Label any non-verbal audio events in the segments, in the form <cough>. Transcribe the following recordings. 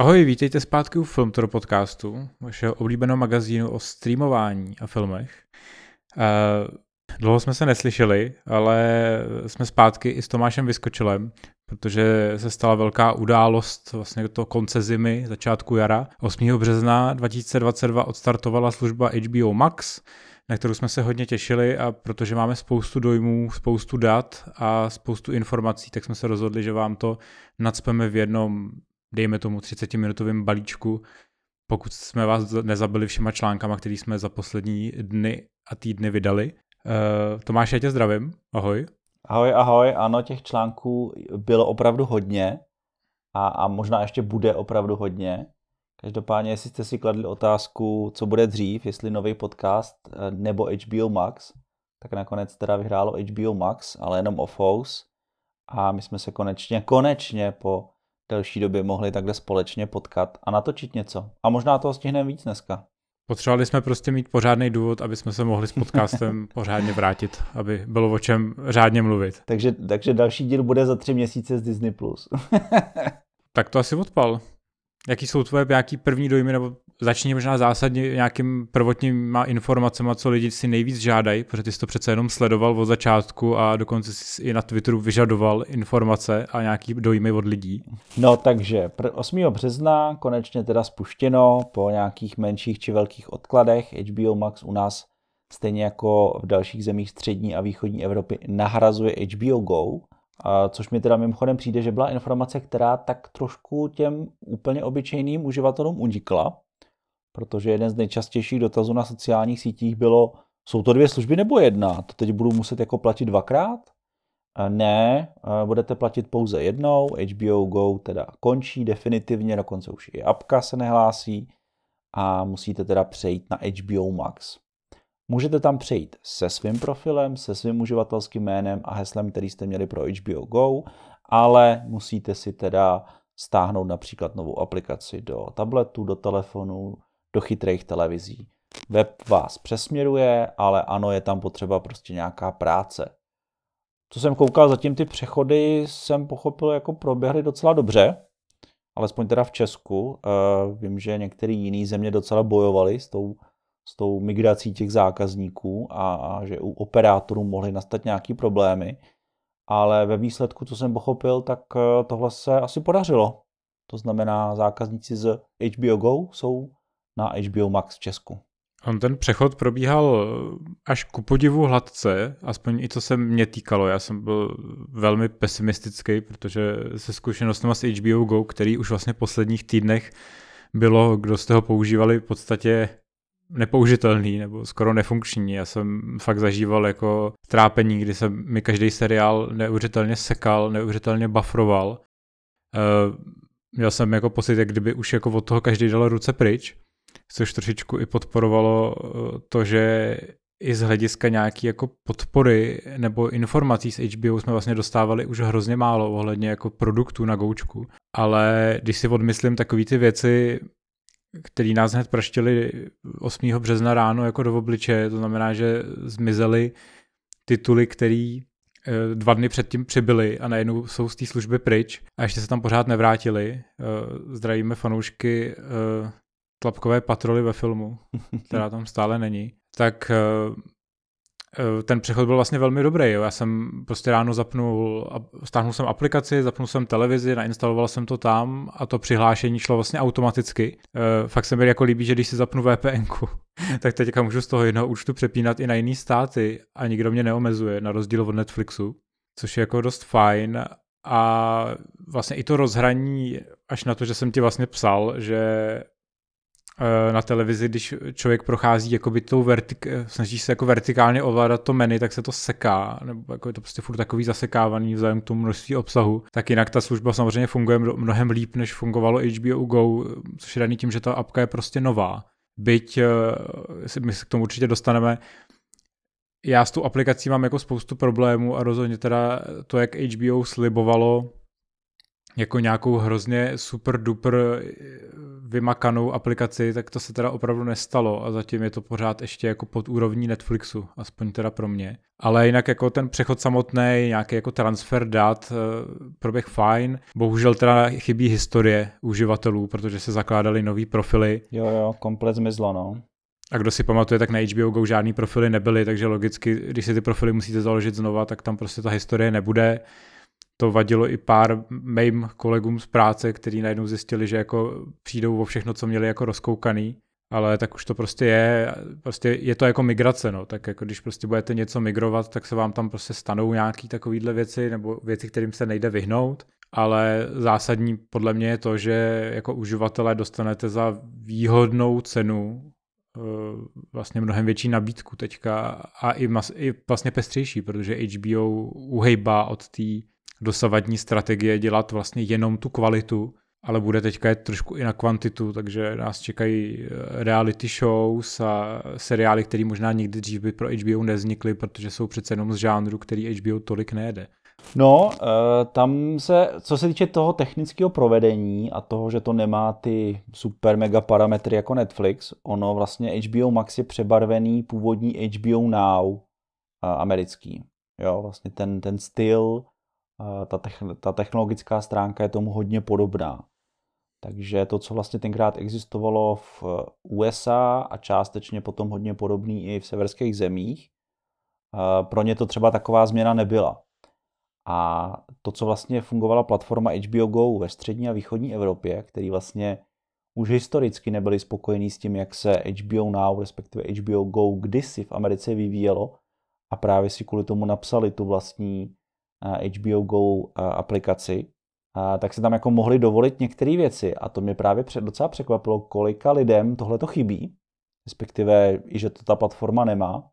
Ahoj, vítejte zpátky u Filmtoro podcastu, vašeho oblíbeného magazínu o streamování a filmech. Uh, dlouho jsme se neslyšeli, ale jsme zpátky i s Tomášem Vyskočilem, protože se stala velká událost vlastně to konce zimy, začátku jara. 8. března 2022 odstartovala služba HBO Max, na kterou jsme se hodně těšili a protože máme spoustu dojmů, spoustu dat a spoustu informací, tak jsme se rozhodli, že vám to nadspeme v jednom dejme tomu 30-minutovém balíčku, pokud jsme vás nezabili všema článkama, který jsme za poslední dny a týdny vydali. Uh, Tomáš, já tě zdravím. Ahoj. Ahoj, ahoj. Ano, těch článků bylo opravdu hodně a, a možná ještě bude opravdu hodně. Každopádně, jestli jste si kladli otázku, co bude dřív, jestli nový podcast eh, nebo HBO Max, tak nakonec teda vyhrálo HBO Max, ale jenom o Fouse. A my jsme se konečně, konečně po delší době mohli takhle společně potkat a natočit něco. A možná toho stihneme víc dneska. Potřebovali jsme prostě mít pořádný důvod, aby jsme se mohli s podcastem <laughs> pořádně vrátit, aby bylo o čem řádně mluvit. Takže, takže další díl bude za tři měsíce z Disney+. Plus. <laughs> tak to asi odpal. Jaký jsou tvoje nějaký první dojmy, nebo začni možná zásadně nějakým prvotníma informacemi, co lidi si nejvíc žádají, protože ty jsi to přece jenom sledoval od začátku a dokonce si i na Twitteru vyžadoval informace a nějaký dojmy od lidí. No takže 8. března konečně teda spuštěno po nějakých menších či velkých odkladech. HBO Max u nás stejně jako v dalších zemích střední a východní Evropy nahrazuje HBO Go, a což mi teda mimochodem přijde, že byla informace, která tak trošku těm úplně obyčejným uživatelům unikla, protože jeden z nejčastějších dotazů na sociálních sítích bylo, jsou to dvě služby nebo jedna? To teď budu muset jako platit dvakrát? Ne, budete platit pouze jednou, HBO Go teda končí definitivně, dokonce už i apka se nehlásí a musíte teda přejít na HBO Max. Můžete tam přejít se svým profilem, se svým uživatelským jménem a heslem, který jste měli pro HBO Go, ale musíte si teda stáhnout například novou aplikaci do tabletu, do telefonu, do chytrých televizí. Web vás přesměruje, ale ano, je tam potřeba prostě nějaká práce. Co jsem koukal, zatím ty přechody jsem pochopil, jako proběhly docela dobře, alespoň teda v Česku. Uh, vím, že některé jiné země docela bojovaly s tou, s tou migrací těch zákazníků a, a že u operátorů mohly nastat nějaké problémy. Ale ve výsledku, co jsem pochopil, tak eh, tohle se asi podařilo. To znamená, zákazníci z HBO Go jsou na HBO Max v Česku. On ten přechod probíhal až ku podivu hladce, aspoň i co se mě týkalo. Já jsem byl velmi pesimistický, protože se zkušenostmi s HBO Go, který už vlastně v posledních týdnech bylo, kdo z toho používali, v podstatě nepoužitelný nebo skoro nefunkční. Já jsem fakt zažíval jako trápení, kdy se mi každý seriál neuvěřitelně sekal, neuvěřitelně bufferoval. Uh, měl jsem jako pocit, jak kdyby už jako od toho každý dal ruce pryč což trošičku i podporovalo eh, to, že i z hlediska nějaký jako podpory nebo informací z HBO jsme vlastně dostávali už hrozně málo ohledně jako produktů na goučku. Ale když si odmyslím takové ty věci, které nás hned praštily 8. března ráno jako do obličeje, to znamená, že zmizely tituly, které eh, dva dny předtím přibyly a najednou jsou z té služby pryč a ještě se tam pořád nevrátili. Eh, zdravíme fanoušky tlapkové patroly ve filmu, <laughs> která tam stále není, tak eh, eh, ten přechod byl vlastně velmi dobrý. Jo. Já jsem prostě ráno zapnul, stáhnul jsem aplikaci, zapnul jsem televizi, nainstaloval jsem to tam a to přihlášení šlo vlastně automaticky. Eh, fakt se mi jako líbí, že když si zapnu VPN, <laughs> tak teďka můžu z toho jednoho účtu přepínat i na jiný státy a nikdo mě neomezuje, na rozdíl od Netflixu, což je jako dost fajn a vlastně i to rozhraní, až na to, že jsem ti vlastně psal, že Eh, na televizi, když člověk prochází jakoby tou vertik, snaží se jako vertikálně ovládat to menu, tak se to seká, nebo jako je to prostě furt takový zasekávaný vzhledem k tomu množství obsahu, tak jinak ta služba samozřejmě funguje mnohem líp, než fungovalo HBO Go, což je daný tím, že ta apka je prostě nová. Byť eh, my se k tomu určitě dostaneme, já s tou aplikací mám jako spoustu problémů a rozhodně teda to, jak HBO slibovalo jako nějakou hrozně super duper vymakanou aplikaci, tak to se teda opravdu nestalo a zatím je to pořád ještě jako pod úrovní Netflixu, aspoň teda pro mě. Ale jinak jako ten přechod samotný, nějaký jako transfer dat eh, proběh fajn. Bohužel teda chybí historie uživatelů, protože se zakládaly nový profily. Jo, jo, komplet zmizlo, no. A kdo si pamatuje, tak na HBO Go žádný profily nebyly, takže logicky, když si ty profily musíte založit znova, tak tam prostě ta historie nebude. To vadilo i pár mým kolegům z práce, kteří najednou zjistili, že jako přijdou o všechno, co měli jako rozkoukaný. Ale tak už to prostě je, prostě je to jako migrace, no, tak jako když prostě budete něco migrovat, tak se vám tam prostě stanou nějaký takovýhle věci, nebo věci, kterým se nejde vyhnout, ale zásadní podle mě je to, že jako uživatelé dostanete za výhodnou cenu eh, vlastně mnohem větší nabídku teďka a i, mas, i vlastně pestřejší, protože HBO uhejbá od té dosavadní strategie dělat vlastně jenom tu kvalitu, ale bude teďka jet trošku i na kvantitu, takže nás čekají eh, reality shows a seriály, které možná nikdy dřív by pro HBO nevznikly, protože jsou přece jenom z žánru, který HBO tolik nejede. No, eh, tam se, co se týče toho technického provedení a toho, že to nemá ty super mega parametry jako Netflix, ono vlastně HBO Max je přebarvený původní HBO Now eh, americký. Jo, vlastně ten, ten styl, ta, ta technologická stránka je tomu hodně podobná. Takže to, co vlastně tenkrát existovalo v USA a částečně potom hodně podobný i v severských zemích, pro ně to třeba taková změna nebyla. A to, co vlastně fungovala platforma HBO Go ve střední a východní Evropě, který vlastně už historicky nebyli spokojení s tím, jak se HBO Now, respektive HBO Go kdysi v Americe vyvíjelo a právě si kvůli tomu napsali tu vlastní HBO Go aplikaci, tak se tam jako mohli dovolit některé věci. A to mě právě docela překvapilo, kolika lidem tohle to chybí, respektive i, že to ta platforma nemá,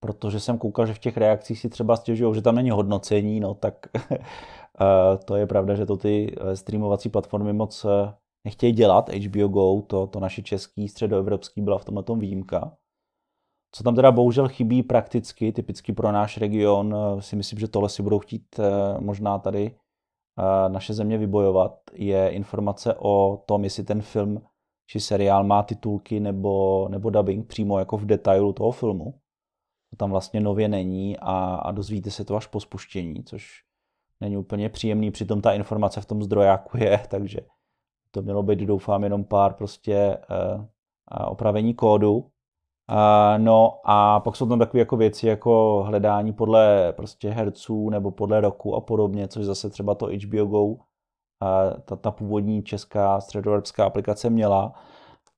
protože jsem koukal, že v těch reakcích si třeba stěžují, že tam není hodnocení, no tak <laughs> eh, to je pravda, že to ty eh, streamovací platformy moc eh, nechtějí dělat, HBO Go, to, to naše český, středoevropský byla v tomhle výjimka. Co tam teda bohužel chybí prakticky, typicky pro náš region, si myslím, že tohle si budou chtít možná tady naše země vybojovat, je informace o tom, jestli ten film či seriál má titulky nebo, nebo dubbing přímo jako v detailu toho filmu. To tam vlastně nově není a, a dozvíte se to až po spuštění, což není úplně příjemný, přitom ta informace v tom zdrojáku je, <laughs> takže to mělo být, doufám, jenom pár prostě uh, opravení kódu, no a pak jsou tam takové jako věci jako hledání podle prostě herců nebo podle roku a podobně, což zase třeba to HBO Go, ta, ta původní česká středoevropská aplikace měla.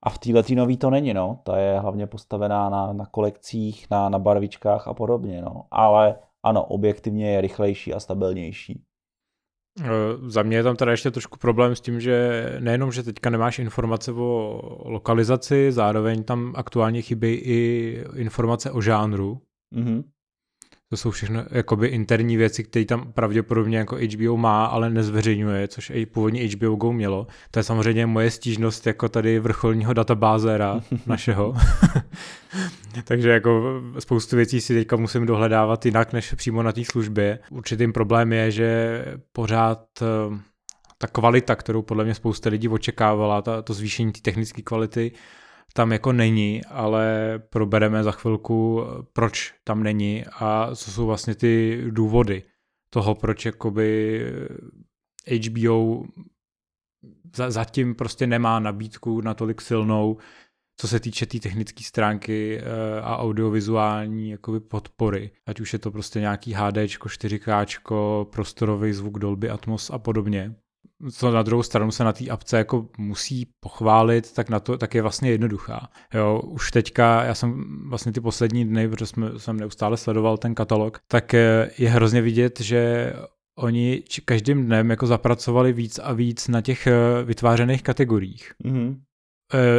A v téhle nový to není, no. Ta je hlavně postavená na, na kolekcích, na, na barvičkách a podobně, no. Ale ano, objektivně je rychlejší a stabilnější. Eh, za mě je tam teda ještě trošku problém s tím, že nejenom, že teďka nemáš informace o lokalizaci, zároveň tam aktuálně chybí i informace o žánru. Mm-hmm. To jsou všechno jakoby interní věci, které tam pravděpodobně jako HBO má, ale nezveřejňuje, což i původně HBO Go mělo. To je samozřejmě moje stížnost jako tady vrcholního databázera <laughs> našeho. <laughs> Takže jako spoustu věcí si teďka musím dohledávat jinak, než přímo na té službě. Určitým problém je, že pořád eh, ta kvalita, kterou podle mě spousta lidí očekávala, ta, to zvýšení té technické kvality, tam jako není, ale probereme za chvilku, proč tam není a co jsou vlastně ty důvody toho, proč jakoby HBO zatím prostě nemá nabídku natolik silnou, co se týče té tý technické stránky eh, a audiovizuální jakoby podpory. Ať už je to prostě nějaký HD, 4K, prostorový zvuk Dolby Atmos a podobně co na druhou stranu se na té apce jako musí pochválit, tak, na to, tak je vlastně jednoduchá. Jo, už teďka, já jsem vlastně ty poslední dny, protože jsme, jsem neustále sledoval ten katalog, tak eh, je hrozně vidět, že oni každým dnem jako zapracovali víc a víc na těch eh, vytvářených kategoriích. Mm-hmm.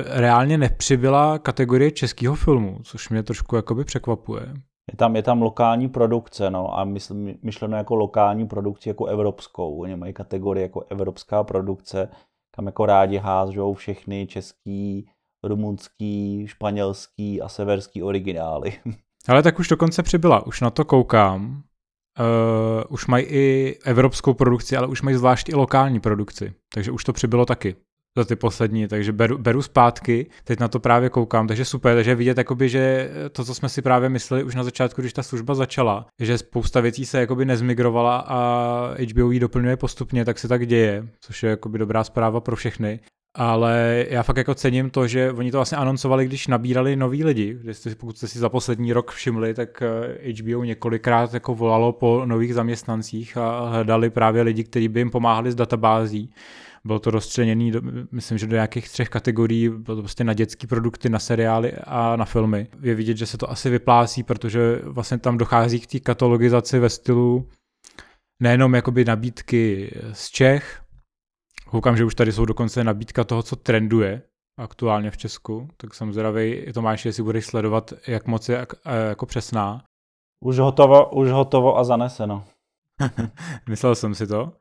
Reálně nepřibyla kategorie českého filmu, což mě trošku jakoby překvapuje. Je tam, je tam lokální produkce, no, a mysl, myšleno jako lokální produkci, jako evropskou. Oni mají kategorii jako evropská produkce, kam jako rádi házžou všechny český, rumunský, španělský a severský originály. <laughs> Ale tak už dokonce přibyla, už na to koukám. Uh, už mají i evropskou produkci, ale už mají zvlášť i lokální produkci, takže už to přibylo taky. Za ty poslední, takže beru, beru zpátky, teď na to právě koukám, takže super, takže vidět, jakoby, že to, co jsme si právě mysleli už na začátku, když ta služba začala, že spousta věcí se jakoby nezmigrovala a HBO ji doplňuje postupně, tak se tak děje, což je jakoby dobrá zpráva pro všechny. Ale já fakt jako cením to, že oni to vlastně anoncovali, když nabírali noví lidi. Jestli, pokud jste si za poslední rok všimli, tak HBO eh, několikrát jako volalo po nových zaměstnancích a hledali právě lidi, kteří by jim pomáhali s databází. Bylo to rozstřeněné, myslím, že do nějakých třech kategorií, bylo to prostě na dětské produkty, na seriály a na filmy. Je vidět, že se to asi vyplácí, protože vlastně tam dochází k té katalogizaci ve stylu nejenom jakoby nabídky z Čech, Koukám, že už tady jsou dokonce nabídka toho, co trenduje aktuálně v Česku, tak jsem zvědavý, Tomáš, jestli budeš sledovat, jak moc je jako přesná. Už hotovo, už hotovo a zaneseno. <laughs> Myslel jsem si to.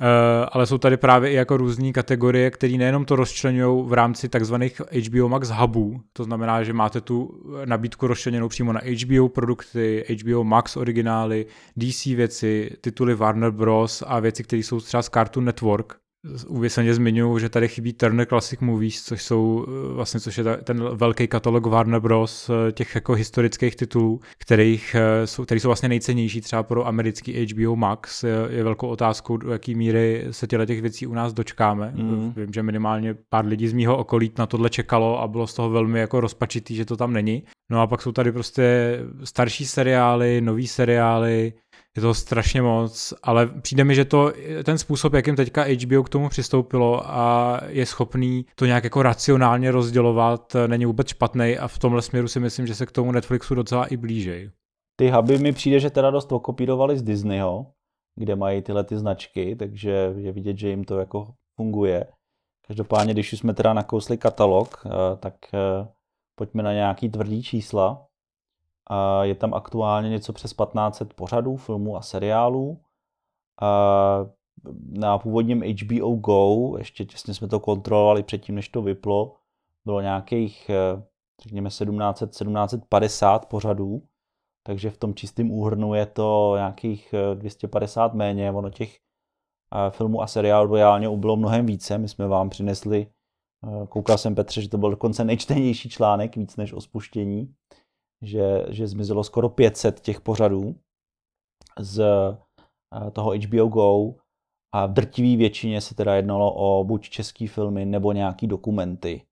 Uh, ale jsou tady právě i jako různé kategorie, které nejenom to rozčlenují v rámci takzvaných HBO Max hubů, to znamená, že máte tu nabídku rozčleněnou přímo na HBO produkty, HBO Max originály, DC věci, tituly Warner Bros. a věci, které jsou třeba z Cartoon Network, Uvěseně zmiňuji, že tady chybí Turner Classic Movies, což jsou eh, vlastně, což je ten velký katalog Warner Bros. Eh, těch jako historických titulů, kterých eh, jsou, který jsou vlastně nejcennější třeba pro americký HBO Max. Je, je velkou otázkou, do jaký míry se těle těch věcí u nás dočkáme. Mm. Vím, že minimálně pár lidí z mýho okolí na tohle čekalo a bylo z toho velmi jako rozpačitý, že to tam není. No a pak jsou tady prostě starší seriály, nový seriály, je to strašně moc, ale přijde mi, že to ten způsob, jakým teďka HBO k tomu přistoupilo a je schopný to nějak jako racionálně rozdělovat, není vůbec špatný a v tomhle směru si myslím, že se k tomu Netflixu docela i blížej. Ty huby mi přijde, že teda dost okopírovali z Disneyho, kde mají tyhle ty značky, takže je vidět, že jim to jako funguje. Každopádně, když už jsme teda nakousli katalog, eh, tak eh, pojďme na nějaký tvrdý čísla. Je tam aktuálně něco přes 1500 pořadů, filmů a seriálů. Na původním HBO Go, ještě těsně jsme to kontrolovali předtím, než to vyplo, bylo nějakých, eh, řekněme, 1700, 1750 pořadů, takže v tom čistém úhrnu je to nějakých 250 eh, méně, ono těch eh, filmů a seriálů reálně ubylo mnohem více, my jsme vám přinesli, koukal jsem Petře, že to byl dokonce nejčtenější článek, víc než o spuštění, že, že zmizelo skoro 500 těch pořadů z eh, toho HBO Go a v drtivé většině se teda jednalo o buď český filmy nebo nějaký dokumenty.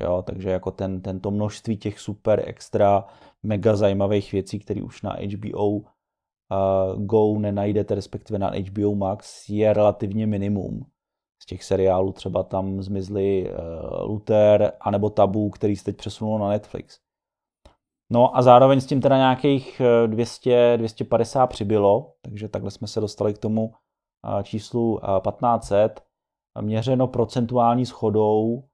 Jo, takže jako ten, tento množství těch super extra mega zajímavých věcí, které už na HBO uh, eh, Go nenajdete, respektive na HBO Max, je relativně minimum. Z těch seriálů třeba tam zmizly uh, Luther anebo Tabu, který se teď přesunul na Netflix. No a zároveň s tím teda nějakých 200, eh, 250 přibylo, takže takhle jsme se dostali k tomu eh, číslu 1500, eh, měřeno procentuální schodou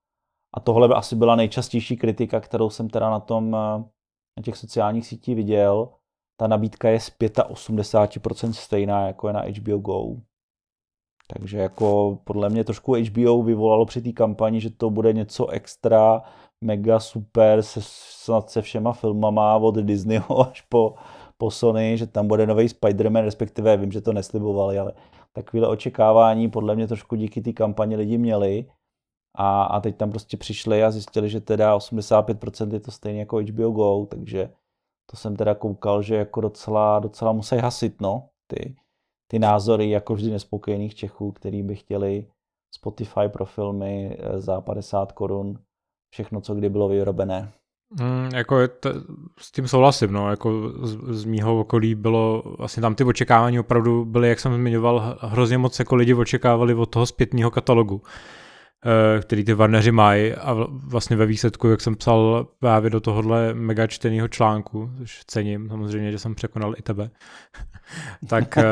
a tohle by asi byla nejčastější kritika, kterou jsem teda na tom na těch sociálních sítích viděl. Ta nabídka je z 85% stejná jako je na HBO Go. Takže jako podle mě trošku HBO vyvolalo při té kampani, že to bude něco extra, mega super se, snad se všema filmama od Disneyho <laughs> až po, po Sony, že tam bude nový Spider-Man, respektive vím, že to neslibovali, ale takové očekávání podle mě trošku díky té kampani lidi měli. A, a teď tam prostě přišli a zjistili, že teda 85% je to stejně jako HBO Go, takže to jsem teda koukal, že jako docela, docela musí hasit, no, ty, ty názory jako vždy nespokojených Čechů, který by chtěli Spotify pro filmy eh, za 50 korun všechno, co kdy bylo vyrobené. Mm, jako t- s tím souhlasím, no, jako z, z mýho okolí bylo, vlastně tam ty očekávání opravdu byly, jak jsem zmiňoval, hrozně moc jako lidi očekávali od toho zpětného katalogu, eh, který ty Warneri mají a vlastně ve výsledku, jak jsem psal právě do tohohle mega čteného článku, což cením, samozřejmě, že jsem překonal i tebe, <laughs> tak eh,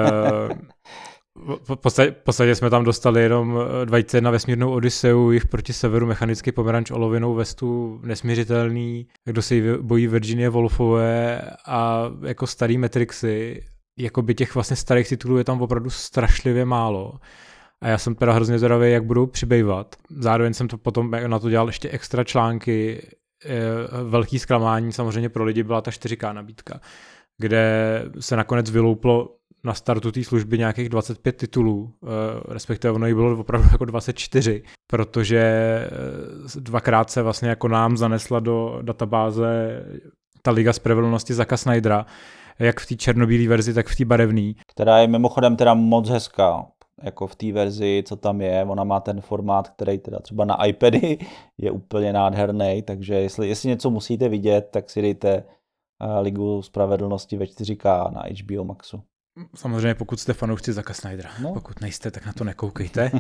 v podstatě, v podstatě jsme tam dostali jenom 21 vesmírnou Odiseu, jich proti severu mechanicky pomeranč olovinou vestu nesměřitelný, kdo se bojí Virginie Wolfové a jako starý Matrixy, jako by těch vlastně starých titulů je tam opravdu strašlivě málo. A já jsem teda hrozně zvědavý, jak budou přibývat. Zároveň jsem to potom na to dělal ještě extra články, velký zklamání samozřejmě pro lidi byla ta 4K nabídka, kde se nakonec vylouplo na startu té služby nějakých 25 titulů, respektive ono jich bylo opravdu jako 24, protože dvakrát se vlastně jako nám zanesla do databáze ta Liga Spravedlnosti Zaka Snydera, jak v té černobílé verzi, tak v té barevné. Která je mimochodem teda moc hezká, jako v té verzi, co tam je. Ona má ten formát, který teda třeba na iPady <laughs> je úplně nádherný, takže jestli, jestli něco musíte vidět, tak si dejte uh, Ligu Spravedlnosti ve 4K na HBO Maxu. Samozřejmě, pokud jste fanoušci Zaka Snydera. No. Pokud nejste, tak na to nekoukejte.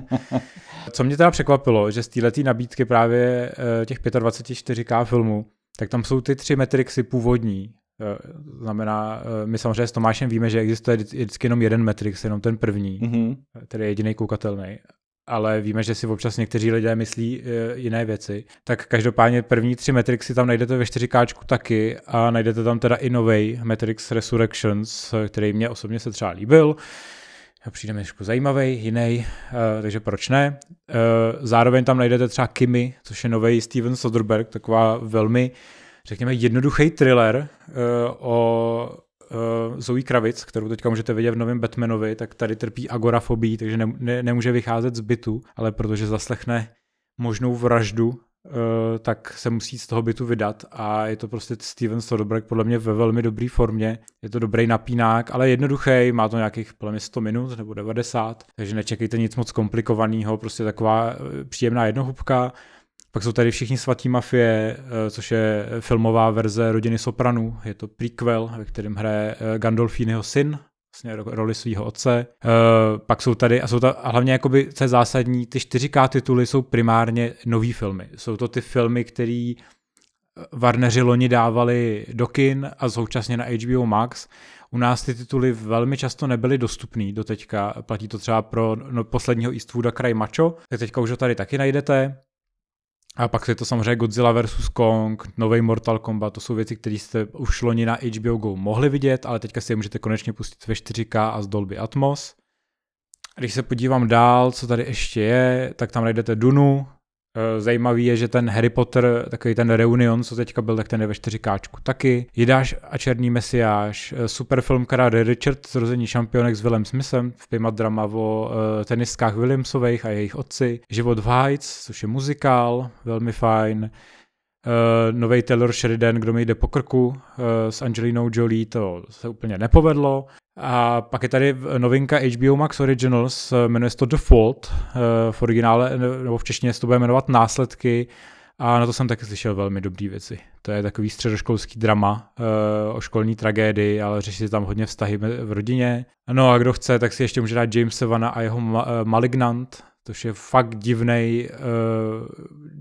<laughs> Co mě teda překvapilo, že z této nabídky právě eh, těch 25 4K filmů, tak tam jsou ty tři Matrixy původní, Eh, znamená, eh, my samozřejmě s Tomášem víme, že existuje vždycky jenom jeden Matrix, jenom ten první, mm-hmm. který je jediný koukatelný ale víme, že si občas někteří lidé myslí jiné věci. Tak každopádně první tři Matrixy tam najdete ve 4K taky a najdete tam teda i nový Matrix Resurrections, který mě osobně se třeba líbil. Přijde mi trošku zajímavý, jiný, takže proč ne. zároveň tam najdete třeba Kimi, což je nový Steven Soderbergh, taková velmi řekněme, jednoduchý thriller uh, o uh, Zoe Kravic, kterou teďka můžete vidět v novém Batmanovi, tak tady trpí agorafobí, takže ne, ne, nemůže vycházet z bytu, ale protože zaslechne možnou vraždu, uh, tak se musí z toho bytu vydat a je to prostě Steven Soderbergh podle mě ve velmi dobré formě. Je to dobrý napínák, ale jednoduchý, má to nějakých podle mě 100 minut nebo 90, takže nečekejte nic moc komplikovaného, prostě taková příjemná jednohubka pak jsou tady všichni svatí mafie, eh, což je filmová verze rodiny Sopranů. Je to prequel, ve kterém hraje eh, Gandolfiniho syn, vlastně roli svého otce. Eh, pak jsou tady, a jsou to a hlavně jakoby, co je zásadní, ty 4K tituly jsou primárně nový filmy. Jsou to ty filmy, které Warneri loni dávali do kin a současně na HBO Max. U nás ty tituly velmi často nebyly dostupný do teďka. Platí to třeba pro no, posledního Eastwooda Kraj Macho, tak teďka už ho tady taky najdete. A pak je to samozřejmě Godzilla vs. Kong, nový Mortal Kombat, to jsou věci, které jste už loni na HBO Go mohli vidět, ale teďka si je můžete konečně pustit ve 4K a z Dolby Atmos. Když se podívám dál, co tady ještě je, tak tam najdete Dunu, zajímavý je, že ten Harry Potter, takový ten reunion, co teďka byl, tak ten je ve 4K taky. Jidáš a Černý mesiáš, eh, super film Karady Richard, zrození šampionek s Willem Smithem, v drama o uh, tenistkách Williamsových a jejich otci. Život v Heights, což je muzikál, velmi fajn. Uh, nový Taylor Sheridan, kdo mi jde po krku uh, s Angelinou Jolie, to se úplně nepovedlo. A pak je tady novinka HBO Max Originals, jmenuje se to The Fault, uh, v originále, nebo v češtině se to bude jmenovat Následky, a na to jsem taky slyšel velmi dobrý věci. To je takový středoškolský drama o školní tragédii, ale řeší se tam hodně vztahy v rodině. No a kdo chce, tak si ještě může dát James Vana a jeho ma- Malignant, to je fakt divný uh,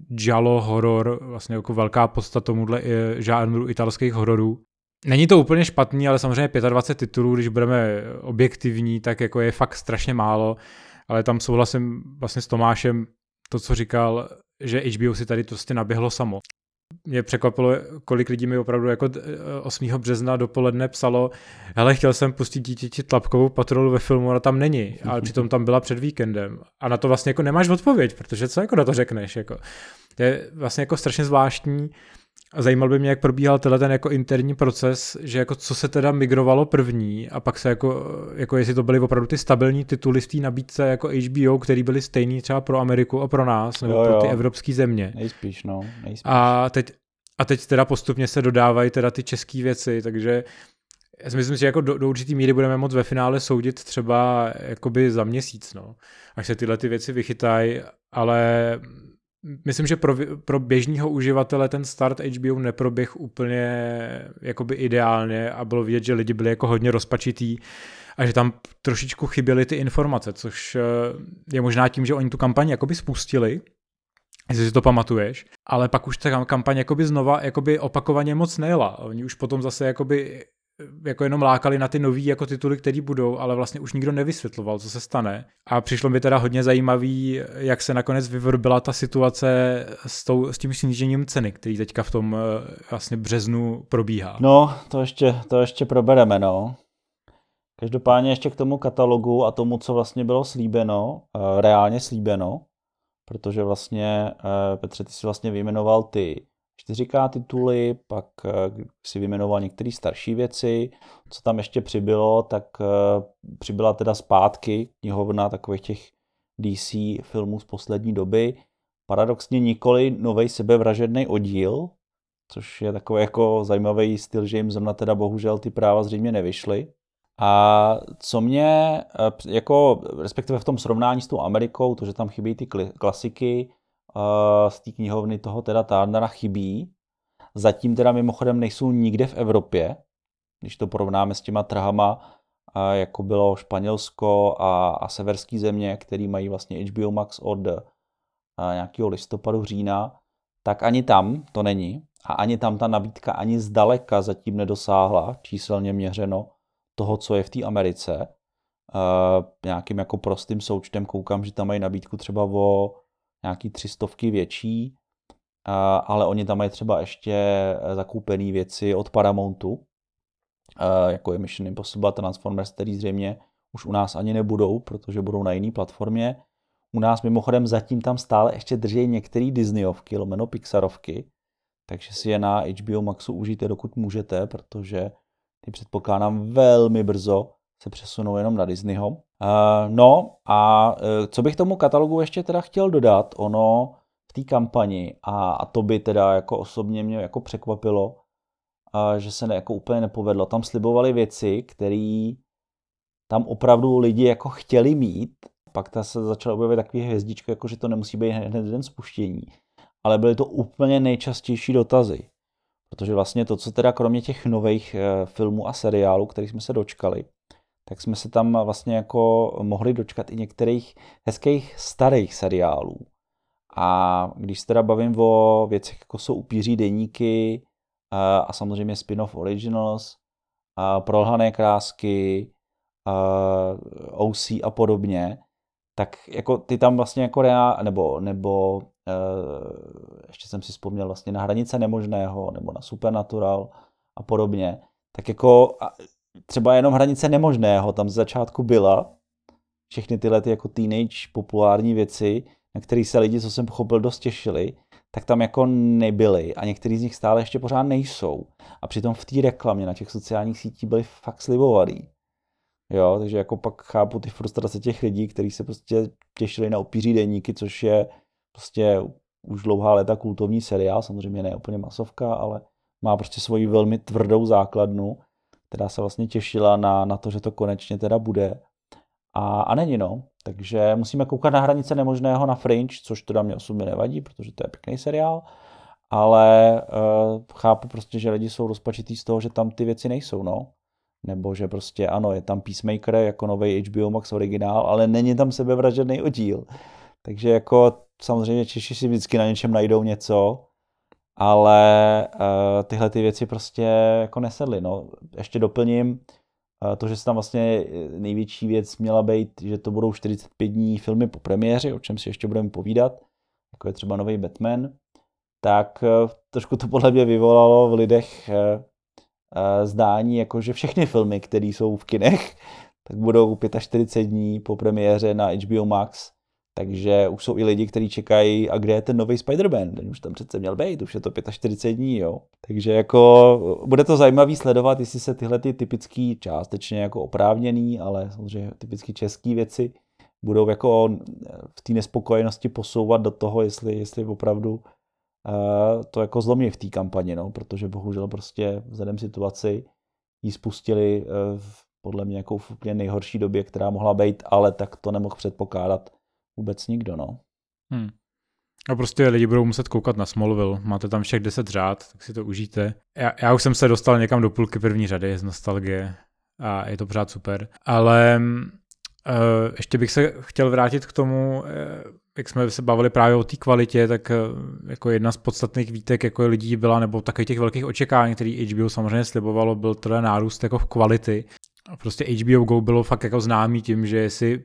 giallo horor, vlastně jako velká podstata tomuhle žánru italských hororů. Není to úplně špatný, ale samozřejmě 25 titulů, když budeme objektivní, tak jako je fakt strašně málo, ale tam souhlasím vlastně s Tomášem, to, co říkal, že HBO si tady to prostě naběhlo samo. Mě překvapilo, kolik lidí mi opravdu jako 8. Eh, března dopoledne psalo, hele, chtěl jsem pustit dítěti tlapkovou patrolu ve filmu, ona tam není, ale přitom tam byla před víkendem. A na to vlastně jako nemáš odpověď, protože co jako na to řekneš? Jako. To je vlastně jako strašně zvláštní, a zajímal by mě, jak probíhal tenhle ten jako interní proces, že jako co se teda migrovalo první a pak se jako, jako jestli to byly opravdu ty stabilní tituly z té nabídce jako HBO, který byly stejný třeba pro Ameriku a pro nás, nebo jo, pro ty evropské země. Nejspíš, no. Nejspíš. A teď, a teď teda postupně se dodávají teda ty české věci, takže já si myslím, že jako do, do určitý míry budeme moc ve finále soudit třeba jakoby za měsíc, no. Až se tyhle ty věci vychytají, ale myslím, že pro, pro běžného uživatele ten start HBO neproběh úplně jakoby ideálně a bylo vidět, že lidi byli jako hodně rozpačitý a že tam trošičku chyběly ty informace, což eh, je možná tím, že oni tu kampaň jakoby spustili, jestli si to pamatuješ, ale pak už ta kampaň jakoby znova jakoby opakovaně moc nejela. Oni už potom zase jakoby jako jenom lákali na ty nový jako tituly, které budou, ale vlastně už nikdo nevysvětloval, co se stane. A přišlo mi teda hodně zajímavý, jak se nakonec vyvrbila ta situace s, tou, s tím snížením ceny, který teďka v tom eh, vlastně březnu probíhá. No, to ještě, to ještě probereme, no. Každopádně ještě k tomu katalogu a tomu, co vlastně bylo slíbeno, eh, reálně slíbeno, protože vlastně, eh, Petře, ty si vlastně vyjmenoval ty 4K tituly, pak si vyjmenoval některé starší věci. Co tam ještě přibylo, tak přibyla teda zpátky knihovna takových těch DC filmů z poslední doby. Paradoxně nikoli nový sebevražedný oddíl, což je takový jako zajímavý styl, že jim zrovna teda bohužel ty práva zřejmě nevyšly. A co mě, eh, jako respektive v tom srovnání s tou Amerikou, to, že tam chybí ty klasiky, eh, z té knihovny toho teda Tárnera chybí. Zatím teda mimochodem nejsou nikde v Evropě, když to porovnáme s těma trhama, eh, jako bylo Španělsko a, a severské země, který mají vlastně HBO Max od nějakého listopadu, října, tak ani tam to není. A ani tam ta nabídka ani zdaleka zatím nedosáhla, číselně měřeno, toho, co je v té Americe. Uh, nějakým jako prostým součtem koukám, že tam mají nabídku třeba o nějaký třistovky větší, ale oni tam mají třeba ještě zakoupené věci od Paramountu, jako je Mission Impossible Transformers, který zřejmě už u nás ani nebudou, protože budou na jiné platformě. U nás mimochodem zatím tam stále ještě drží některé Disneyovky, lomeno Pixarovky, takže si je na HBO Maxu užijte, dokud můžete, protože ty předpokládám velmi brzo se přesunou jenom na Disneyho. Uh, no a uh, co bych tomu katalogu ještě teda chtěl dodat, ono v té kampani, a, a to by teda jako osobně mě jako překvapilo, uh, že se ne, jako úplně nepovedlo. Tam slibovali věci, které tam opravdu lidi jako chtěli mít, pak ta se začala objevit takový hvězdičky, jako že to nemusí být hned den spuštění. Ale byly to úplně nejčastější dotazy. Protože vlastně to, co teda kromě těch nových eh, filmů a seriálů, kterých jsme se dočkali, tak jsme se tam vlastně jako mohli dočkat i některých hezkých starých seriálů. A když se teda bavím o věcech, jako jsou upíří deníky a, eh, a samozřejmě spin-off originals, a prolhané krásky, a OC a podobně, tak jako ty tam vlastně jako reál, nebo, nebo ještě jsem si vzpomněl vlastně na hranice nemožného, nebo na Supernatural a podobně, tak jako třeba jenom hranice nemožného tam z začátku byla, všechny tyhle ty jako teenage populární věci, na které se lidi, co jsem pochopil, dost těšili, tak tam jako nebyly a některý z nich stále ještě pořád nejsou. A přitom v té reklamě na těch sociálních sítích byly fakt slibovaný. Jo, takže jako pak chápu ty frustrace těch lidí, kteří se prostě těšili na opíří deníky, což je prostě už dlouhá léta kultovní seriál, samozřejmě ne úplně masovka, ale má prostě svoji velmi tvrdou základnu, která se vlastně těšila na, na to, že to konečně teda bude. A, a není no, takže musíme koukat na hranice nemožného na Fringe, což teda mě osobně nevadí, protože to je pěkný seriál, ale uh, chápu prostě, že lidi jsou rozpačitý z toho, že tam ty věci nejsou, no nebo že prostě ano, je tam Peacemaker jako nový HBO Max originál, ale není tam sebevražedný oddíl. Takže jako samozřejmě Češi si vždycky na něčem najdou něco, ale uh, tyhle ty věci prostě jako nesedly. No. Ještě doplním uh, to, že se tam vlastně největší věc měla být, že to budou 45 dní filmy po premiéře, o čem si ještě budeme povídat, jako je třeba nový Batman, tak uh, trošku to podle mě vyvolalo v lidech uh, Eh, zdání, jako že všechny filmy, které jsou v kinech, tak budou 45 dní po premiéře na HBO Max, takže už jsou i lidi, kteří čekají, a kde je ten nový Spider-Man, ten už tam přece měl být, už je to 45 dní, jo. Takže jako bude to zajímavý sledovat, jestli se tyhle ty typický, částečně jako oprávněný, ale samozřejmě typicky české věci budou jako v té nespokojenosti posouvat do toho, jestli, jestli opravdu to jako zlomí v té kampani, no, protože bohužel prostě vzhledem situaci ji spustili eh, v, podle mě jako v úplně nejhorší době, která mohla být, ale tak to nemohl předpokládat vůbec nikdo, no. Hmm. A prostě lidi budou muset koukat na Smallville, máte tam všech 10 řád, tak si to užijte. Já, já už jsem se dostal někam do půlky první řady z nostalgie a je to pořád super, ale uh, ještě bych se chtěl vrátit k tomu, uh, jak jsme se bavili právě o té kvalitě, tak eh, jako jedna z podstatných výtek jako lidí byla, nebo takových těch velkých očekávání, který HBO samozřejmě slibovalo, byl teda nárůst jako v kvality. Prostě HBO Go bylo fakt jako známý tím, že jestli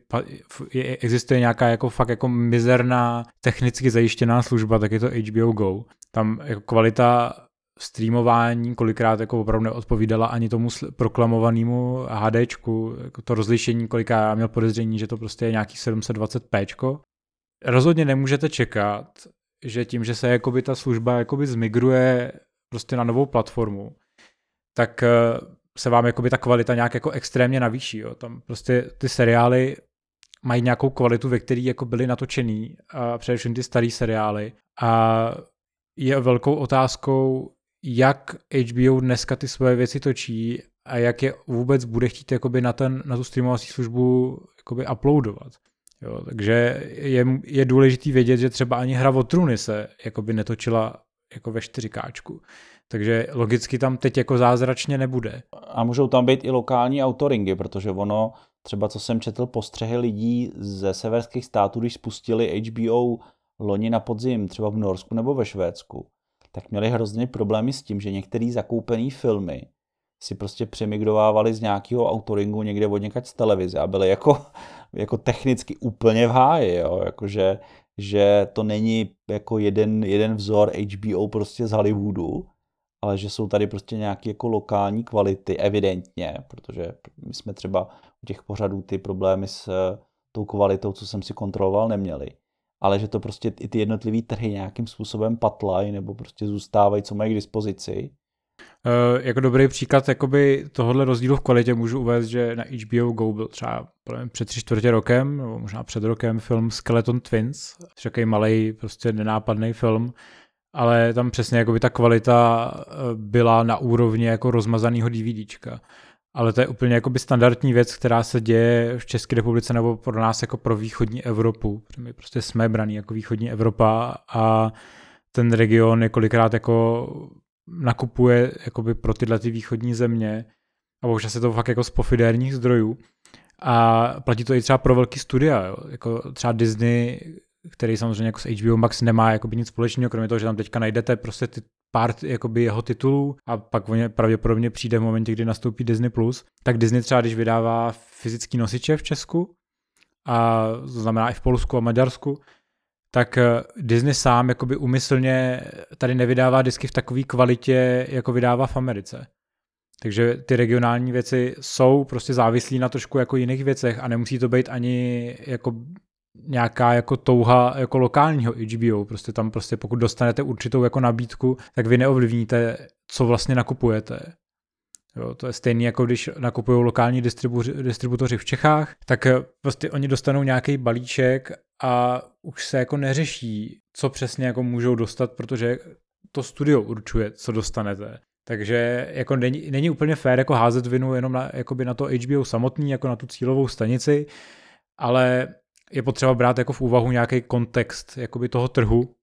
existuje nějaká jako fakt jako mizerná technicky zajištěná služba, tak je to HBO Go. Tam jako kvalita streamování kolikrát jako opravdu neodpovídala ani tomu proklamovanému HDčku, jako to rozlišení, kolikrát já měl podezření, že to prostě je nějaký 720p, rozhodně nemůžete čekat, že tím, že se jakoby ta služba jakoby zmigruje prostě na novou platformu, tak eh, se vám jakoby ta kvalita nějak jako extrémně navýší. Jo. Tam prostě ty seriály mají nějakou kvalitu, ve který jako byly natočený, a především ty staré seriály. A je velkou otázkou, jak HBO dneska ty svoje věci točí a jak je vůbec bude chtít jakoby na, ten, na tu streamovací službu jakoby uploadovat. Jo, takže je, je důležitý vědět, že třeba ani hra o trůny se jakoby netočila jako ve 4K. Takže logicky tam teď jako zázračně nebude. A můžou tam být i lokální autoringy, protože ono, třeba co jsem četl postřehy lidí ze severských států, když spustili HBO loni na podzim, třeba v Norsku nebo ve Švédsku, tak měli hrozně problémy s tím, že některé zakoupené filmy si prostě přemigrovávali z nějakého autoringu někde od někať z televize a byly jako, <laughs> jako technicky úplně v háji, jo? Jakože, že to není jako jeden, jeden vzor HBO prostě z Hollywoodu, ale že jsou tady prostě nějaké jako lokální kvality, evidentně, protože my jsme třeba u těch pořadů ty problémy s eh, tou kvalitou, co jsem si kontroloval, neměli. Ale že to prostě i ty jednotlivé trhy nějakým způsobem patlají nebo prostě zůstávají, co mají k dispozici. Uh, jako dobrý příklad jakoby tohohle rozdílu v kvalitě můžu uvést, že na HBO Go byl třeba před tři čtvrtě rokem, nebo možná před rokem film Skeleton Twins, takový malý, prostě nenápadný film, ale tam přesně jako by ta kvalita eh, byla na úrovni jako rozmazaného DVDčka. Ale to je úplně jako by standardní věc, která se děje v České republice nebo pro nás jako pro východní Evropu. My prostě jsme braní jako východní Evropa a ten region několikrát jako nakupuje jakoby pro tyhle ty východní země a bohužel se to fakt jako z pofidérních zdrojů. A platí to i třeba pro velký studia, jo. jako třeba Disney, který samozřejmě jako s HBO Max nemá jakoby nic společného, kromě toho, že tam teďka najdete prostě ty pár jakoby jeho titulů a pak on pravděpodobně přijde v momentě, kdy nastoupí Disney+, Plus, tak Disney třeba, když vydává fyzický nosiče v Česku, a to znamená i v Polsku a Maďarsku, tak eh, Disney sám jakoby umyslně tady nevydává disky v takové kvalitě, jako vydává v Americe. Takže ty regionální věci jsou prostě závislí na trošku jako jiných věcech a nemusí to být ani jako nějaká jako touha jako lokálního HBO. Prostě tam prostě pokud dostanete určitou jako nabídku, tak vy neovlivníte, co vlastně nakupujete. Jo, to je stejné, jako když nakupují lokální distribu- distributoři v Čechách, tak prostě oni dostanou nějaký balíček a už se jako neřeší, co přesně jako můžou dostat, protože to studio určuje, co dostanete. Takže jako není, není úplně fér jako házet vinu jenom na, jakoby na to HBO samotný, jako na tu cílovou stanici, ale je potřeba brát jako v úvahu nějaký kontext jakoby toho trhu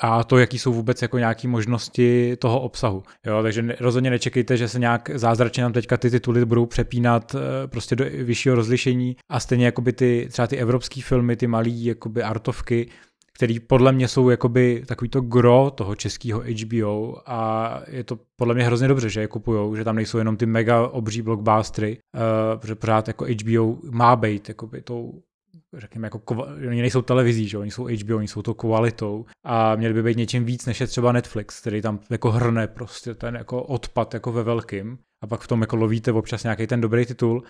a to, jaký jsou vůbec jako nějaké možnosti toho obsahu. Jo, takže rozhodně nečekejte, že se nějak zázračně nám teďka ty tituly budou přepínat e, prostě do vyššího rozlišení a stejně jakoby ty, třeba ty evropské filmy, ty malé jakoby artovky, které podle mě jsou jakoby takový to gro toho českého HBO a je to podle mě hrozně dobře, že je kupujou, že tam nejsou jenom ty mega obří blockbustery, uh, protože pořád jako HBO má být jakoby tou řekněme, jako, oni nejsou televizí, že? oni jsou HBO, oni jsou to kvalitou a měli by být něčím víc, než je třeba Netflix, který tam jako hrne prostě ten jako odpad jako ve velkým a pak v tom jako lovíte občas nějaký ten dobrý titul,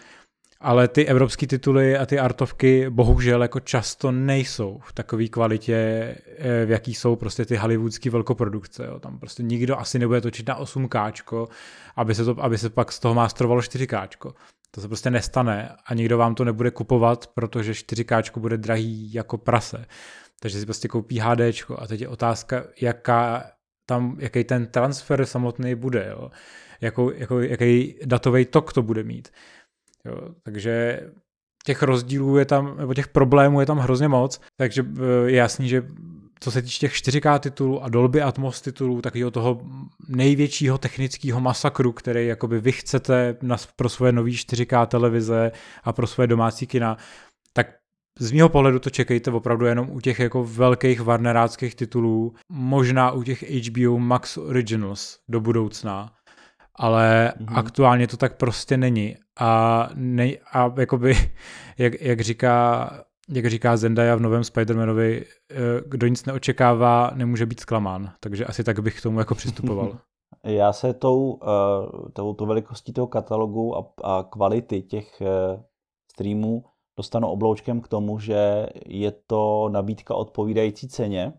ale ty evropské tituly a ty artovky bohužel jako často nejsou v takové kvalitě, eh, v jaký jsou prostě ty hollywoodské velkoprodukce. Jo. Tam prostě nikdo asi nebude točit na 8K, aby se, to, aby se pak z toho mástrovalo 4K. To se prostě nestane a nikdo vám to nebude kupovat, protože 4K bude drahý jako prase. Takže si prostě koupí HD a teď je otázka, jaká tam, jaký ten transfer samotný bude, jo. Jakou, jako, jaký datový tok to bude mít. Jo. Takže těch rozdílů je tam, nebo těch problémů je tam hrozně moc, takže eh, je jasný, že co se týče těch 4K titulů a Dolby Atmos titulů, takového toho největšího technického masakru, který jakoby vy chcete na, pro svoje nové 4K televize a pro svoje domácí kina, tak z mého pohledu to čekejte opravdu jenom u těch jako velkých varneráckých titulů, možná u těch HBO Max Originals do budoucna, ale mm-hmm. aktuálně to tak prostě není. A, ne, a jakoby, <laughs> jak, jak říká jak říká Zendaya v novém Spider-Manovi, eh, kdo nic neočekává, nemůže být zklamán. Takže asi tak bych k tomu jako přistupoval. <laughs> Já se tou, eh, tou, tou velikostí toho katalogu a, a kvality těch eh, streamů dostanu obloučkem k tomu, že je to nabídka odpovídající ceně,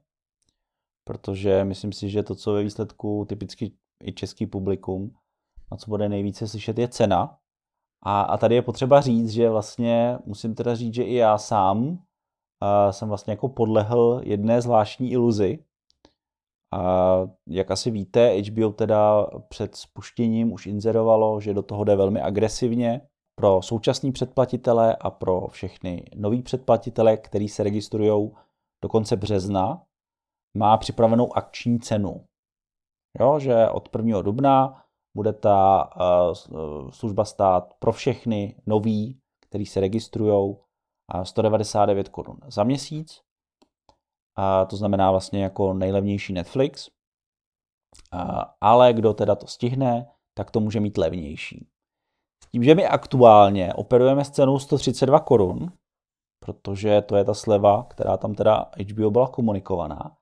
protože myslím si, že to, co ve výsledku typicky i český publikum, na co bude nejvíce slyšet, je cena. A, a tady je potřeba říct, že vlastně musím teda říct, že i já sám uh, jsem vlastně jako podlehl jedné zvláštní iluzi. A jak asi víte, HBO teda před spuštěním už inzerovalo, že do toho jde velmi agresivně pro současný předplatitele a pro všechny nový předplatitele, který se registrují do konce března, má připravenou akční cenu. Jo, že od 1. dubna bude ta uh, služba stát pro všechny nový, který se registrují, 199 korun za měsíc. A to znamená vlastně jako nejlevnější Netflix. Ale kdo teda to stihne, tak to může mít levnější. S tím, že my aktuálně operujeme s cenou 132 korun, protože to je ta sleva, která tam teda HBO byla komunikovaná.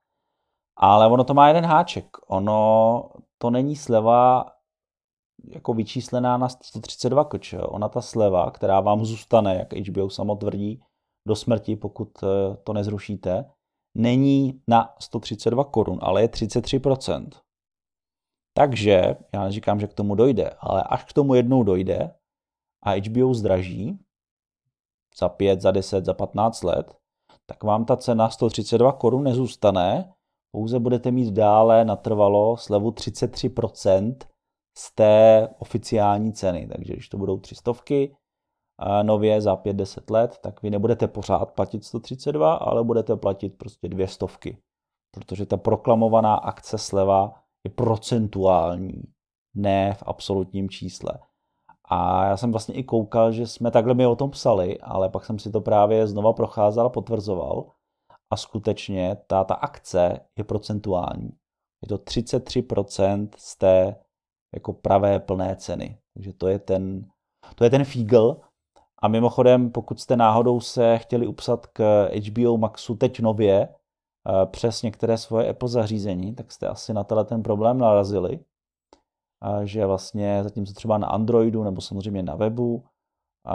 Ale ono to má jeden háček. Ono to není sleva jako vyčíslená na 132 kč. Ona ta sleva, která vám zůstane, jak HBO samo tvrdí, do smrti, pokud eh, to nezrušíte, není na 132 korun, ale je 33%. Takže, já neříkám, že k tomu dojde, ale až k tomu jednou dojde a HBO zdraží za 5, za 10, za 15 let, tak vám ta cena 132 korun nezůstane, pouze budete mít dále natrvalo slevu 33% z té oficiální ceny. Takže když to budou 300 nově za 5-10 let, tak vy nebudete pořád platit 132, ale budete platit prostě dvě stovky. Protože ta proklamovaná akce sleva je procentuální, ne v absolutním čísle. A já jsem vlastně i koukal, že jsme takhle mi o tom psali, ale pak jsem si to právě znova procházel a potvrzoval. A skutečně ta, ta akce je procentuální. Je to 33% z té jako pravé plné ceny. Takže to je ten, to je ten fígl. A mimochodem, pokud jste náhodou se chtěli upsat k HBO Maxu teď nově eh, přes některé svoje Apple zařízení, tak jste asi na tenhle ten problém narazili, že vlastně zatímco třeba na Androidu nebo samozřejmě na webu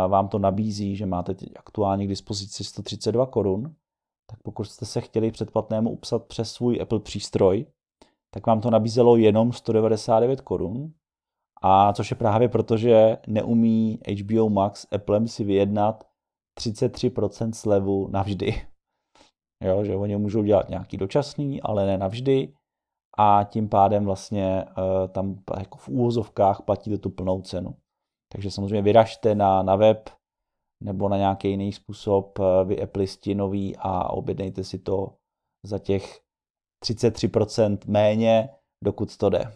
vám to nabízí, že máte teď aktuálně k dispozici 132 korun, tak pokud jste se chtěli předplatnému upsat přes svůj Apple přístroj, tak vám to nabízelo jenom 199 korun, a což je právě proto, že neumí HBO Max Applem si vyjednat 33% slevu navždy. <laughs> Jo, že oni můžou dělat nějaký dočasný, ale ne navždy a tím pádem vlastně uh, tam jako v úvozovkách platíte tu plnou cenu. Takže samozřejmě vyražte na, na web nebo na nějaký jiný způsob uh, vy Appleisti nový a objednejte si to za těch 33% méně, dokud to jde.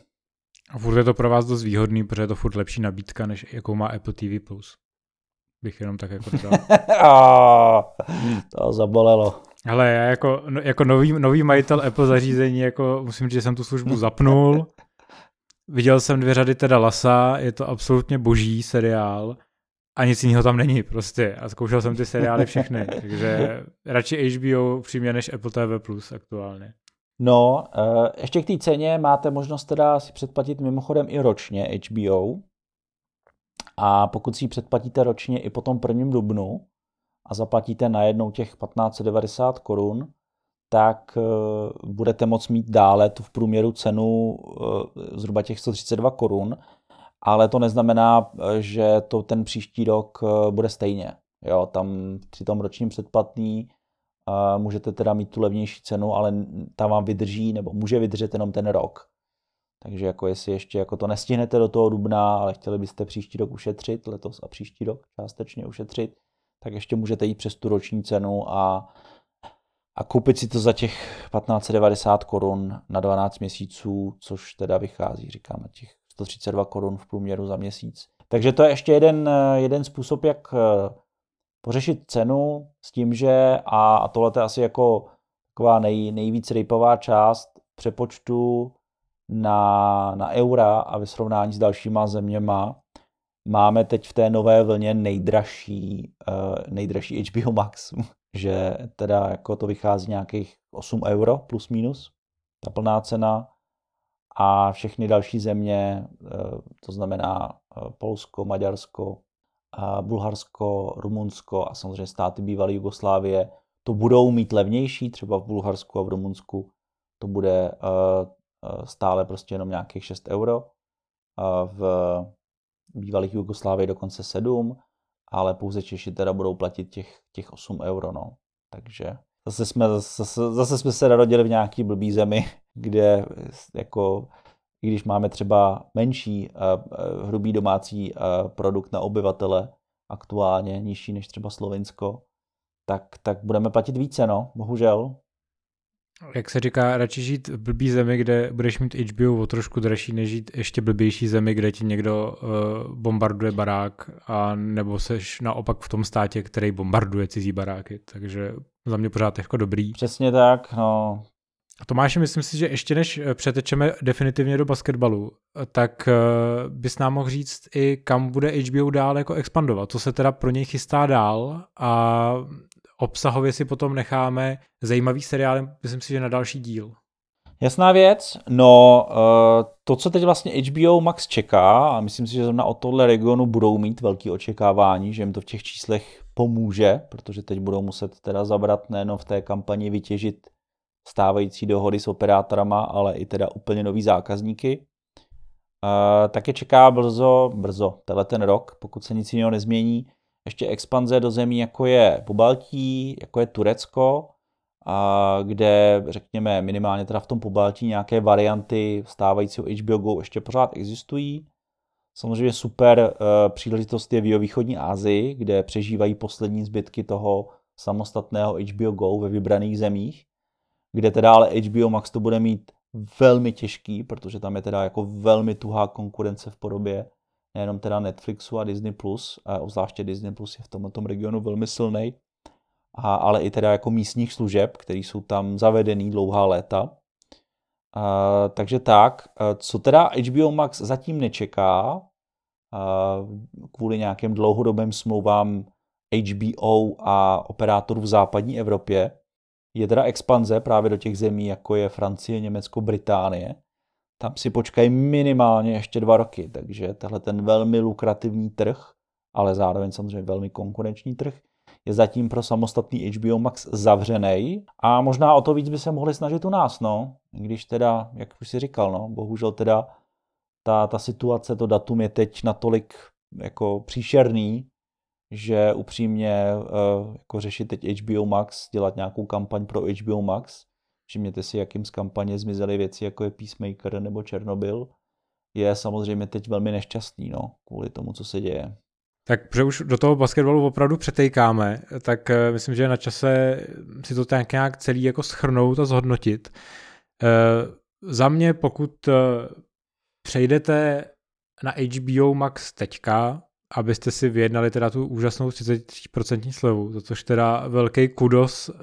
A furt je to pro vás dost výhodný, protože je to furt lepší nabídka, než jakou má Apple TV+. Bych jenom tak jako dodal. <laughs> to zabolelo. Ale já jako, no, jako nový, nový majitel Apple zařízení, jako musím říct, že jsem tu službu <laughs> zapnul. Viděl jsem dvě řady teda Lasa, je to absolutně boží seriál a nic jiného tam není prostě. A zkoušel jsem ty seriály všechny, takže radši HBO přímě než Apple TV Plus aktuálně. No, eh, ještě k té ceně máte možnost teda si předplatit mimochodem i ročně HBO. A pokud si ji předplatíte ročně i po tom prvním dubnu a zaplatíte najednou těch 1590 korun, tak eh, budete moct mít dále tu v průměru cenu eh, zhruba těch 132 korun, ale to neznamená, že to ten příští rok bude stejně. Jo, tam při tom ročním předplatný můžete teda mít tu levnější cenu, ale ta vám vydrží nebo může vydržet jenom ten rok. Takže jako jestli ještě jako to nestihnete do toho dubna, ale chtěli byste příští rok ušetřit, letos a příští rok částečně ušetřit, tak ještě můžete jít přes tu roční cenu a, a koupit si to za těch 1590 korun na 12 měsíců, což teda vychází, říkám, na těch 132 korun v průměru za měsíc. Takže to je ještě jeden, jeden způsob, jak pořešit cenu s tím, že, a, tohle je asi jako taková nej, nejvíc rejpová část přepočtu na, na eura a ve srovnání s dalšíma zeměma, máme teď v té nové vlně nejdražší, uh, nejdražší HBO Max, <laughs> že teda jako to vychází nějakých 8 euro plus minus, ta plná cena. A všechny další země, uh, to znamená uh, Polsko, Maďarsko, Bulharsko, Rumunsko a samozřejmě státy bývalé Jugoslávie to budou mít levnější, třeba v Bulharsku a v Rumunsku to bude stále prostě jenom nějakých 6 euro. V bývalých Jugoslávii dokonce 7, ale pouze Češi teda budou platit těch, těch 8 euro, no. Takže zase jsme, zase, zase jsme se narodili v nějaký blbý zemi, <laughs> kde jako i když máme třeba menší uh, hrubý domácí uh, produkt na obyvatele, aktuálně nižší než třeba Slovinsko, tak, tak budeme platit více, no, bohužel. Jak se říká, radši žít v blbý zemi, kde budeš mít HBO o trošku dražší, než žít ještě blbější zemi, kde ti někdo uh, bombarduje barák, a nebo seš naopak v tom státě, který bombarduje cizí baráky. Takže za mě pořád jako dobrý. Přesně tak, no. Tomáši, myslím si, že ještě než eh, přetečeme definitivně do basketbalu, tak eh, bys nám mohl říct i kam bude HBO dál jako expandovat, co se teda pro něj chystá dál? A obsahově si potom necháme zajímavý seriál, myslím si, že na další díl. Jasná věc, no eh, to, co teď vlastně HBO Max čeká, a myslím si, že zrovna od tohle regionu budou mít velké očekávání, že jim to v těch číslech pomůže, protože teď budou muset teda zabrat nejen v té kampani vytěžit stávající dohody s operátorama, ale i teda úplně nový zákazníky. Uh, také čeká brzo, brzo, tenhle ten rok, pokud se nic jiného nezmění, ještě expanze do zemí, jako je Pobaltí, jako je Turecko, a kde, řekněme, minimálně teda v tom Pobaltí nějaké varianty stávajícího HBO Go ještě pořád existují. Samozřejmě super uh, příležitost je v jihovýchodní Asii, kde přežívají poslední zbytky toho samostatného HBO Go ve vybraných zemích kde teda ale HBO Max to bude mít velmi těžký, protože tam je teda jako velmi tuhá konkurence v podobě nejenom teda Netflixu a Disney+, Plus, a obzvláště Disney Plus je v tomto regionu velmi silný, a, ale i teda jako místních služeb, které jsou tam zavedený dlouhá léta. A, takže tak, co teda HBO Max zatím nečeká, a, kvůli nějakým dlouhodobým smlouvám HBO a operátorů v západní Evropě, je teda expanze právě do těch zemí, jako je Francie, Německo, Británie. Tam si počkají minimálně ještě dva roky, takže tenhle ten velmi lukrativní trh, ale zároveň samozřejmě velmi konkurenční trh, je zatím pro samostatný HBO Max zavřený a možná o to víc by se mohli snažit u nás, no. Když teda, jak už si říkal, no, bohužel teda ta, ta situace, to datum je teď natolik jako příšerný, že upřímně uh, jako řešit teď HBO Max, dělat nějakou kampaň pro HBO Max, všimněte si, jakým z kampaně zmizely věci, jako je Peacemaker nebo Černobyl, je samozřejmě teď velmi nešťastný, no, kvůli tomu, co se děje. Tak protože už do toho basketbalu opravdu přetejkáme, tak uh, myslím, že je na čase si to tak nějak celý jako schrnout a zhodnotit. Uh, za mě, pokud přejdete na HBO Max teďka, abyste si vyjednali teda tu úžasnou 33% slevu, za což teda velký kudos uh,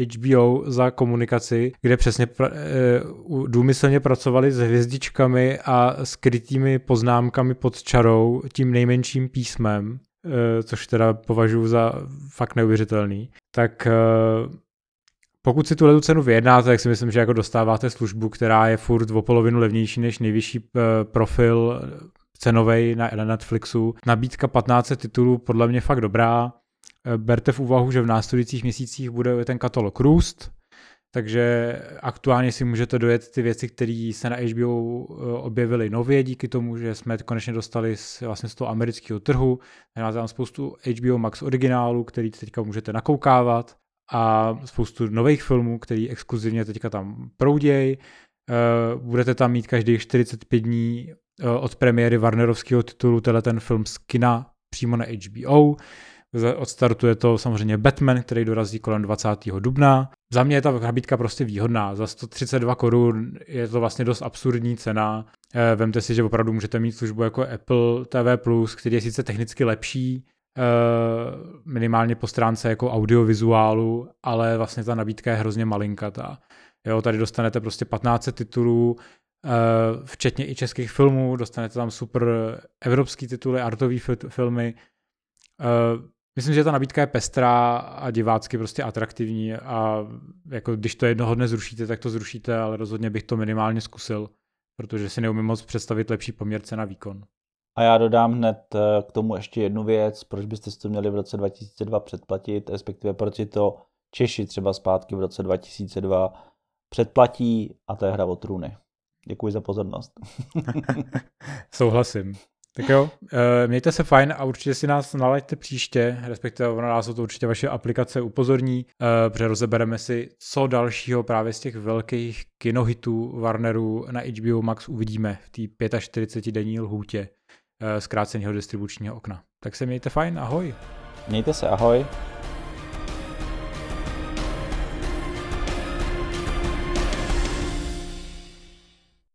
eh, HBO za komunikaci, kde přesně pra, uh, důmyslně pracovali s hvězdičkami a skrytými poznámkami pod čarou tím nejmenším písmem, uh, což teda považuji za fakt neuvěřitelný. Tak uh, pokud si tu cenu vyjednáte, tak si myslím, že jako dostáváte službu, která je furt o polovinu levnější než nejvyšší profil cenovej na, Netflixu. Nabídka 15 titulů podle mě fakt dobrá. Eh, berte v úvahu, že v následujících měsících bude ten katalog růst, takže aktuálně si můžete dojet ty věci, které se na HBO eh, objevily nově díky tomu, že jsme konečně dostali z, vlastně z toho amerického trhu. Máte tam spoustu HBO Max originálů, který teďka můžete nakoukávat a spoustu nových filmů, který exkluzivně teďka tam proudějí. Eh, budete tam mít každých 45 dní od premiéry Warnerovského titulu tenhle ten film z kina přímo na HBO. Odstartuje to samozřejmě Batman, který dorazí kolem 20. dubna. Za mě je ta nabídka prostě výhodná. Za 132 korun je to vlastně dost absurdní cena. Eh, vemte si, že opravdu můžete mít službu jako Apple TV+, který je sice technicky lepší, eh, minimálně po stránce jako audiovizuálu, ale vlastně ta nabídka je hrozně malinkatá. Jo, tady dostanete prostě 15 titulů, Eh, včetně i českých filmů, dostanete tam super evropský tituly, artové filmy. Eh, myslím, že ta nabídka je pestrá a divácky prostě atraktivní a jako když to jednoho dne zrušíte, tak to zrušíte, ale rozhodně bych to minimálně zkusil, protože si neumím moc představit lepší poměr cena výkon. A já dodám hned eh, k tomu ještě jednu věc, proč byste si to měli v roce 2002 předplatit, respektive proč si to Češi třeba zpátky v roce 2002 předplatí a to je hra o trůny. Děkuji za pozornost. <laughs> Souhlasím. Tak jo, eh, mějte se fajn a určitě si nás nalaďte příště, respektive ono nás to určitě vaše aplikace upozorní, eh, protože rozebereme si, co dalšího právě z těch velkých kinohitů Warnerů na HBO Max uvidíme v té 45-denní lhůtě eh, zkráceného distribučního okna. Tak se mějte fajn, ahoj. Mějte se, ahoj.